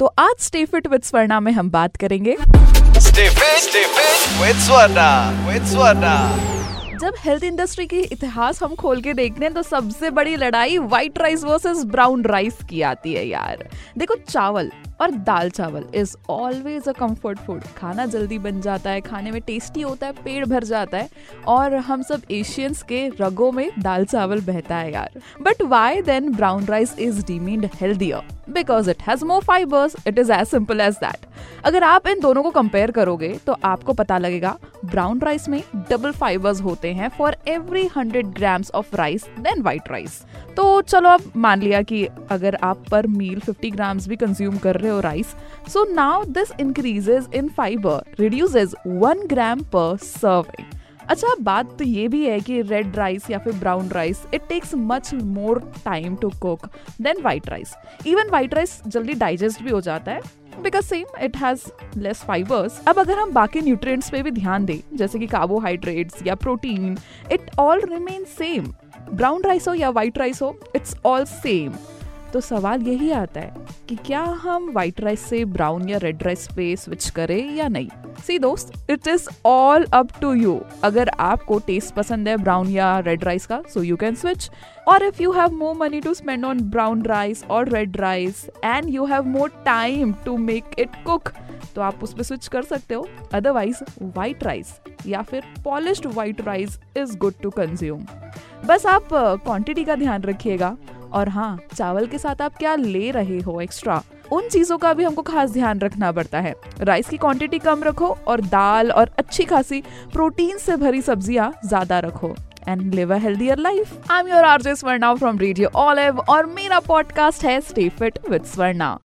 तो आज stay fit with Swarna में हम बात करेंगे Stay fit, stay fit with Swarna, with Swarna. जब हेल्थ इंडस्ट्री की इतिहास हम खोल के देखते हैं तो सबसे बड़ी लड़ाई white rice versus brown rice की आती है यार देखो चावल और दाल चावल is always a comfort food खाना जल्दी बन जाता है, खाने में टेस्टी होता है, पेट भर जाता है और हम सब एशियंस के रगों में दाल चावल बहता है यार। But why then brown rice is deemed healthier because it has more fibres it is as simple as that अगर आप इन दोनों को कंपेयर करोगे तो आपको पता लगेगा ब्राउन राइस में डबल फाइबर्स होते हैं for every hundred grams of rice then white rice तो चलो अब मान लिया कि अगर आप पर मील 50 ग्राम्स भी कंज्यूम कर रहे हो rice so now this increases in fibre reduces one gram पर सर्विंग अच्छा बात तो ये भी है कि रेड राइस या फिर brown rice it takes much more time to cook then white rice even white rice जल्दी डाइजेस्ट भी हो जाता है because same it has less fibres अब अगर हम बाकी न्यूट्रिएंट्स पे भी ध्यान दें, जैसे कि कार्बोहाइड्रेट्स या protein it all remain same brown rice हो या व्हाइट राइस हो इट्स ऑल सेम तो सवाल यही आता है कि क्या हम व्हाइट राइस से ब्राउन या रेड राइस पे स्विच करें या नहीं? सी दोस्त it is all up to you अगर आपको टेस्ट पसंद है ब्राउन या रेड राइस का सो यू कैन स्विच और if you have more money to spend on brown rice और red rice and you have more time to make it cook तो आप उस पर स्विच कर सकते हो. अदरवाइज़ व्हाइट राइस या फिर polished white rice is good to consume बस आप क्वांटिटी का ध्यान रखिएगा. और हाँ चावल के साथ आप क्या ले रहे हो एक्स्ट्रा उन चीज़ों का भी हमको खास ध्यान रखना पड़ता है। राइस की क्वांटिटी कम रखो और दाल और अच्छी खासी प्रोटीन से भरी सब्ज़ियाँ ज़्यादा रखो। And live a healthier life I am your RJ Swarna from radio Olive और मेरा पॉडकास्ट है स्टे फिट विद स्वर्णा